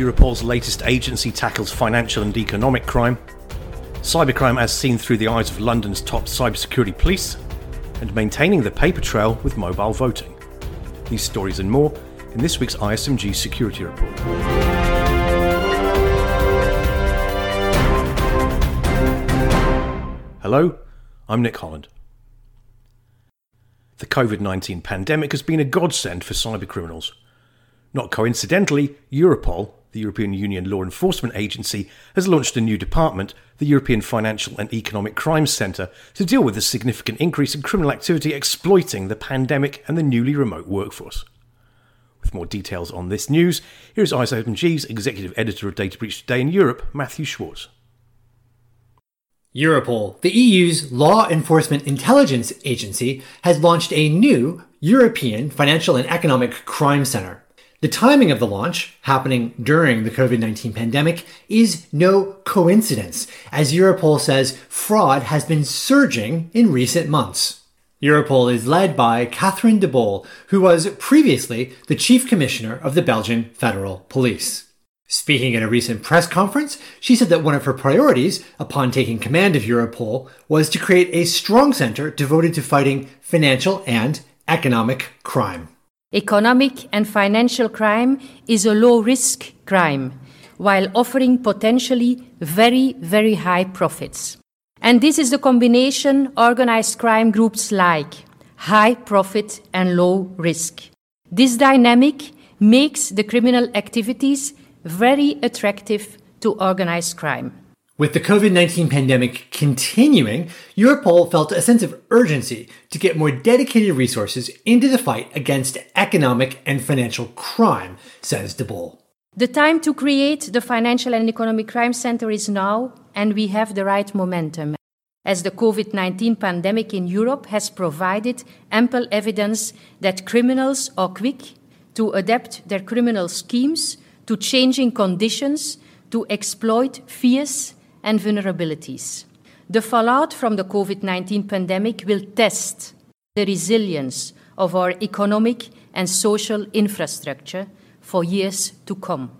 Europol's latest agency tackles financial and economic crime, cybercrime as seen through the eyes of London's top cybersecurity police, and maintaining the paper trail with mobile voting. These stories and more in this week's ISMG Security Report. Hello, I'm Nick Holland. The COVID 19 pandemic has been a godsend for cybercriminals. Not coincidentally, Europol, the European Union law enforcement agency, has launched a new department, the European Financial and Economic Crimes Centre, to deal with the significant increase in criminal activity exploiting the pandemic and the newly remote workforce. With more details on this news, here is ISMG's Executive Editor of Data Breach Today in Europe, Matthew Schwartz. Europol, the EU's law enforcement intelligence agency, has launched a new European Financial and Economic Crime Center. The timing of the launch, happening during the COVID 19 pandemic, is no coincidence, as Europol says fraud has been surging in recent months. Europol is led by Catherine de Bolle, who was previously the Chief Commissioner of the Belgian Federal Police. Speaking at a recent press conference, she said that one of her priorities upon taking command of Europol was to create a strong center devoted to fighting financial and economic crime. Economic and financial crime is a low risk crime while offering potentially very, very high profits. And this is the combination organized crime groups like high profit and low risk. This dynamic makes the criminal activities very attractive to organized crime. With the COVID 19 pandemic continuing, Europol felt a sense of urgency to get more dedicated resources into the fight against economic and financial crime, says De Bolle. The time to create the Financial and Economic Crime Center is now, and we have the right momentum. As the COVID 19 pandemic in Europe has provided ample evidence that criminals are quick to adapt their criminal schemes to changing conditions to exploit fears and vulnerabilities. The fallout from the COVID 19 pandemic will test the resilience of our economic and social infrastructure for years to come.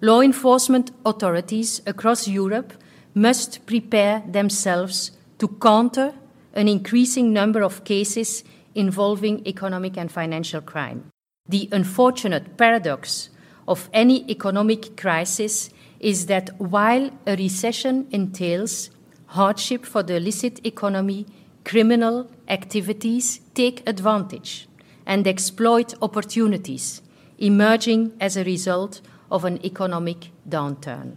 Law enforcement authorities across Europe must prepare themselves to counter an increasing number of cases involving economic and financial crime. The unfortunate paradox of any economic crisis is that while a recession entails hardship for the illicit economy, criminal activities take advantage and exploit opportunities emerging as a result of an economic downturn.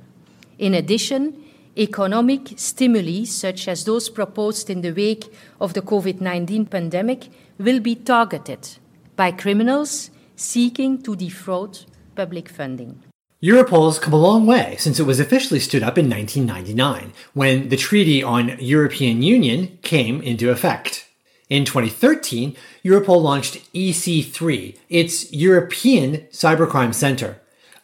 In addition, economic stimuli, such as those proposed in the wake of the COVID 19 pandemic, will be targeted by criminals seeking to defraud public funding. Europol's come a long way since it was officially stood up in 1999, when the Treaty on European Union came into effect. In 2013, Europol launched EC3, its European Cybercrime Center.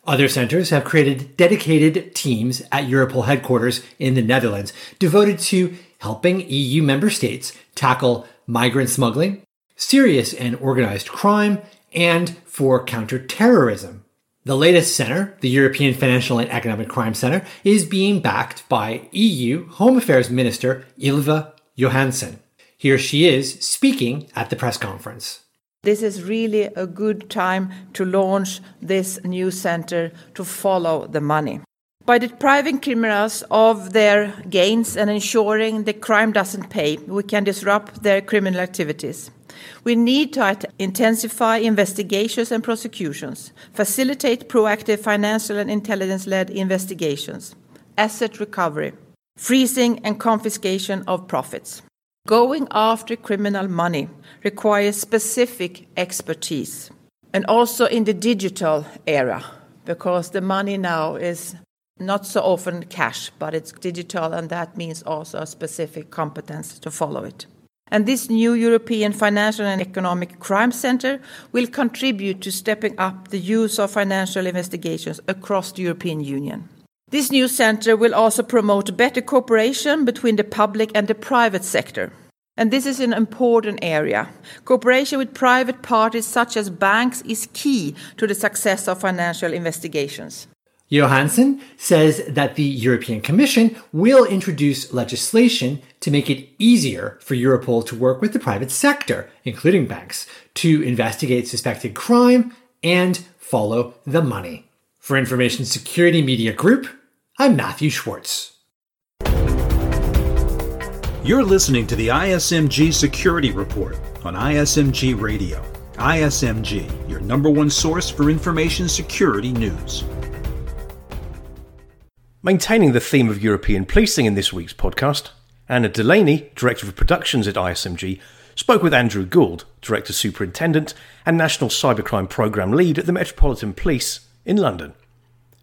Other centers have created dedicated teams at Europol headquarters in the Netherlands devoted to helping EU member states tackle migrant smuggling, serious and organized crime, and for counterterrorism. The latest center, the European Financial and Economic Crime Center, is being backed by EU Home Affairs Minister Ylva Johansson. Here she is speaking at the press conference. This is really a good time to launch this new center to follow the money. By depriving criminals of their gains and ensuring the crime doesn't pay, we can disrupt their criminal activities. We need to intensify investigations and prosecutions, facilitate proactive financial and intelligence led investigations, asset recovery, freezing and confiscation of profits. Going after criminal money requires specific expertise, and also in the digital era, because the money now is not so often cash, but it's digital, and that means also a specific competence to follow it. And this new European Financial and Economic Crime Center will contribute to stepping up the use of financial investigations across the European Union. This new center will also promote better cooperation between the public and the private sector. And this is an important area. Cooperation with private parties such as banks is key to the success of financial investigations. Johansson says that the European Commission will introduce legislation to make it easier for Europol to work with the private sector, including banks, to investigate suspected crime and follow the money. For Information Security Media Group, I'm Matthew Schwartz. You're listening to the ISMG Security Report on ISMG Radio. ISMG, your number one source for information security news. Maintaining the theme of European policing in this week's podcast, Anna Delaney, Director of Productions at ISMG, spoke with Andrew Gould, Director Superintendent and National Cybercrime Programme Lead at the Metropolitan Police in London.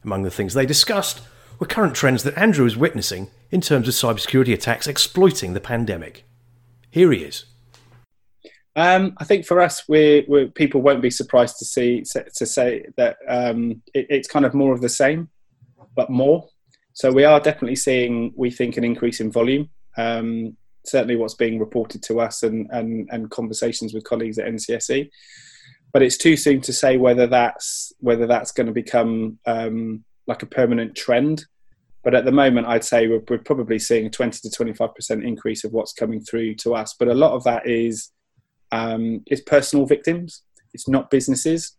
Among the things they discussed were current trends that Andrew is witnessing in terms of cybersecurity attacks exploiting the pandemic. Here he is. Um, I think for us, we people won't be surprised to see to say that um, it, it's kind of more of the same, but more. So we are definitely seeing, we think, an increase in volume. Um, certainly, what's being reported to us and, and and conversations with colleagues at NCSC. But it's too soon to say whether that's whether that's going to become um, like a permanent trend. But at the moment, I'd say we're, we're probably seeing a 20 to 25% increase of what's coming through to us. But a lot of that is um, is personal victims. It's not businesses.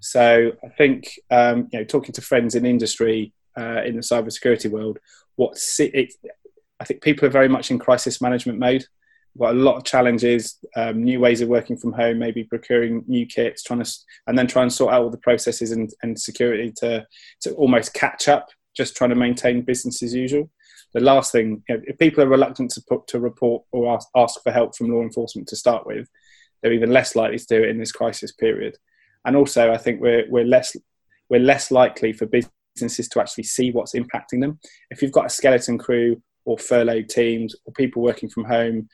So I think um, you know, talking to friends in industry uh, in the cybersecurity world, what I think people are very much in crisis management mode. We've got a lot of challenges, um, new ways of working from home, maybe procuring new kits, trying to, and then try and sort out all the processes and, and security to to almost catch up. Just trying to maintain business as usual the last thing, you know, if people are reluctant to put to report or ask, ask for help from law enforcement to start with, they're even less likely to do it in this crisis period. And also, I think we're we're less we're less likely for businesses to actually see what's impacting them. If you've got a skeleton crew or furloughed teams or people working from home,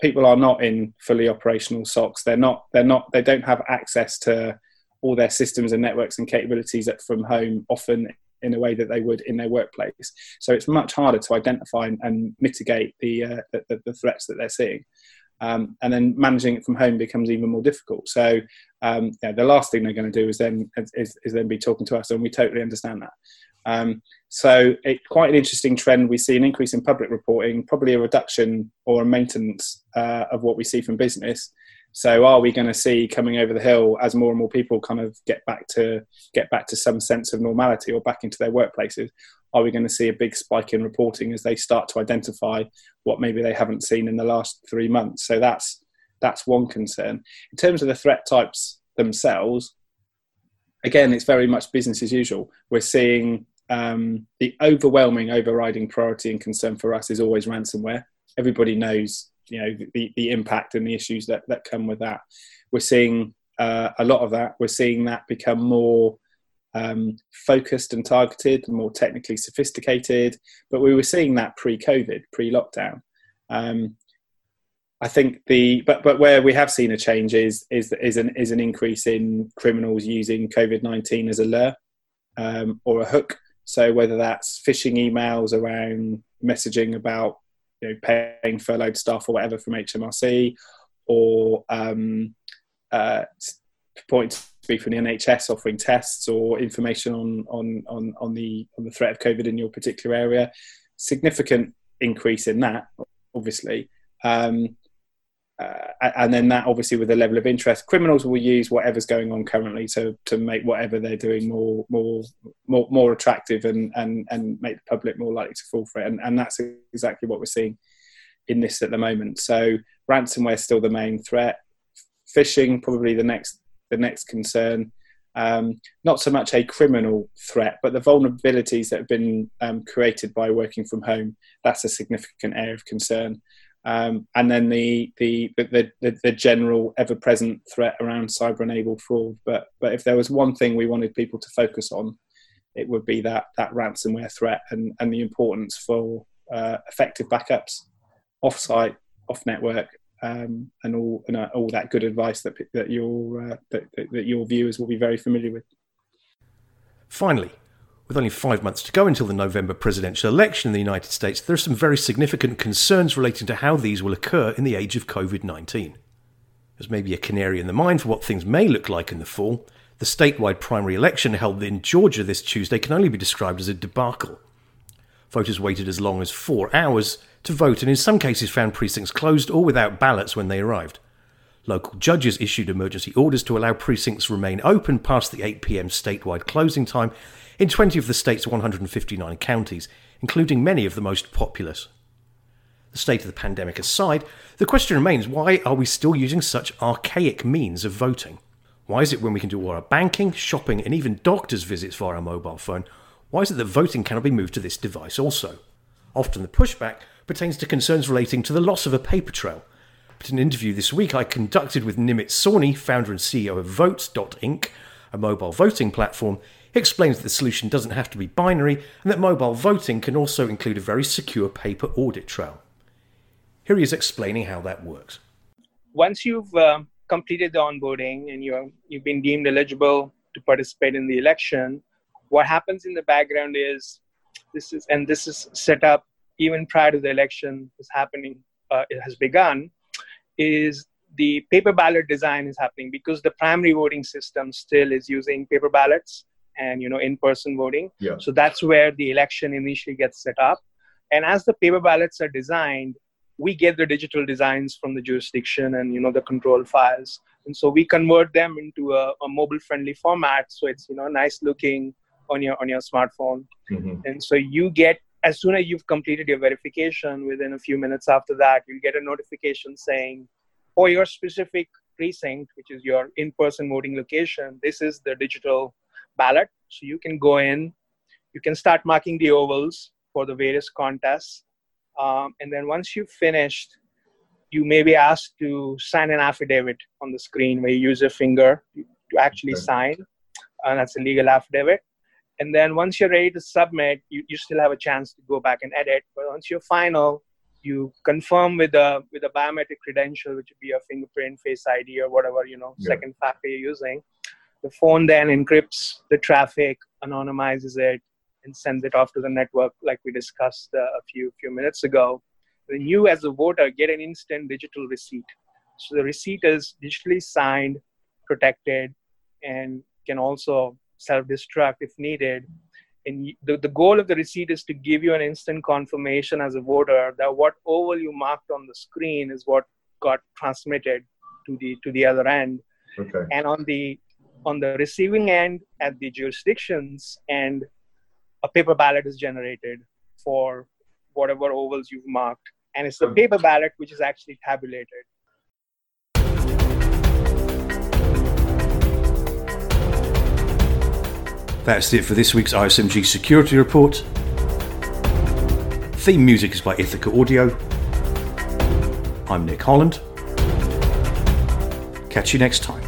people are not in fully operational SOCs. They're not. They're not. They don't have access to all their systems and networks and capabilities from home often in a way that they would in their workplace. So it's much harder to identify and, mitigate the, uh, the, the threats that they're seeing um, and then managing it from home becomes even more difficult. So um, yeah, the last thing they're going to do is then is, is, then be talking to us, and we totally understand that. Um, so it's quite an interesting trend. We see an increase in public reporting, probably a reduction or a maintenance uh, of what we see from business. So are we going to see coming over the hill as more and more people kind of get back to get back to some sense of normality or back into their workplaces? Are we going to see a big spike in reporting as they start to identify what maybe they haven't seen in the last three months? So that's that's one concern. In terms of the threat types themselves, again, it's very much business as usual. We're seeing um, the overwhelming, overriding priority and concern for us is always ransomware. Everybody knows you know the, the impact and the issues that, that come with that we're seeing uh, a lot of that we're seeing that become more um, focused and targeted more technically sophisticated but we were seeing that pre-covid pre-lockdown um, I think the but but where we have seen a change is is is an is an increase in criminals using COVID nineteen as a lure um, or a hook. So whether that's phishing emails around messaging about you know, paying furloughed staff or whatever from HMRC, or um, uh, point to be from the NHS offering tests or information on, on, on, on, the, on the threat of COVID in your particular area. Significant increase in that, obviously. Um, uh, and then that obviously with the level of interest criminals will use whatever's going on currently to to make whatever they're doing more more more, more attractive and, and and make the public more likely to fall for it and, and that's exactly what we're seeing in this at the moment so ransomware is still the main threat phishing probably the next the next concern um, not so much a criminal threat, but the vulnerabilities that have been um, created by working from home, that's a significant area of concern um, and then the, the the, the the general ever-present threat around cyber-enabled fraud. But but if there was one thing we wanted people to focus on, it would be that that ransomware threat and and the importance for uh, effective backups, off-site, off-network, um, and all and uh, all that good advice that that your uh, that, that your viewers will be very familiar with. Finally, with only five months to go until the November presidential election in the United States, there are some very significant concerns relating to how these will occur in the age of COVID 19. As maybe a canary in the mine for what things may look like in the fall, The statewide primary election held in Georgia this Tuesday can only be described as a debacle. Voters waited as long as four hours to vote and in some cases found precincts closed or without ballots when they arrived. Local judges issued emergency orders to allow precincts remain open past the 8 pm statewide closing time in 20 of the state's 159 counties, including many of the most populous. The state of the pandemic aside, the question remains why are we still using such archaic means of voting? Why is it when we can do all our banking, shopping, and even doctor's visits via our mobile phone, why is it that voting cannot be moved to this device also? Often the pushback pertains to concerns relating to the loss of a paper trail. But in an interview this week I conducted with Nimit Sawhney, founder and CEO of Voatz.inc, a mobile voting platform, he explains that the solution doesn't have to be binary and that mobile voting can also include a very secure paper audit trail. Here he is explaining how that works. Once you've uh, completed the onboarding and you're, you've been deemed eligible to participate in the election, what happens in the background is this is and this is set up even prior to the election is happening uh, it has begun is the paper ballot design is happening because the primary voting system still is using paper ballots and you know in-person voting. Yeah. so that's where the election initially gets set up. And as the paper ballots are designed we get the digital designs from the jurisdiction and you know the control files. And so we convert them into a, a mobile friendly format. So it's you know nice looking on your on your smartphone. Mm-hmm. and so you get as soon as you've completed your verification within a few minutes after that you'll get a notification saying for your specific precinct which is your in-person voting location this is the digital ballot. So you can go in you can start marking the ovals for the various contests. Um, and then once you've finished you may be asked to sign an affidavit on the screen where you use your finger to actually okay. sign. And that's a legal affidavit and then once you're ready to submit you, you still have a chance to go back and edit. But once you're final you confirm with a with a biometric credential which would be a fingerprint face id or whatever you know yeah. second factor you're using. The phone then encrypts the traffic anonymizes it and sends it off to the network like we discussed uh, a few few minutes ago. Then you as a voter get an instant digital receipt. So the receipt is digitally signed protected and can also self-destruct if needed. And the, the goal of the receipt is to give you an instant confirmation as a voter that what oval you marked on the screen is what got transmitted to the to the other end. Okay. And on the on the receiving end at the jurisdictions and a paper ballot is generated for whatever ovals you've marked. And it's the um, paper ballot which is actually tabulated. That's it for this week's ISMG Security Report. Theme music is by Ithaca Audio. I'm Nick Holland. Catch you next time.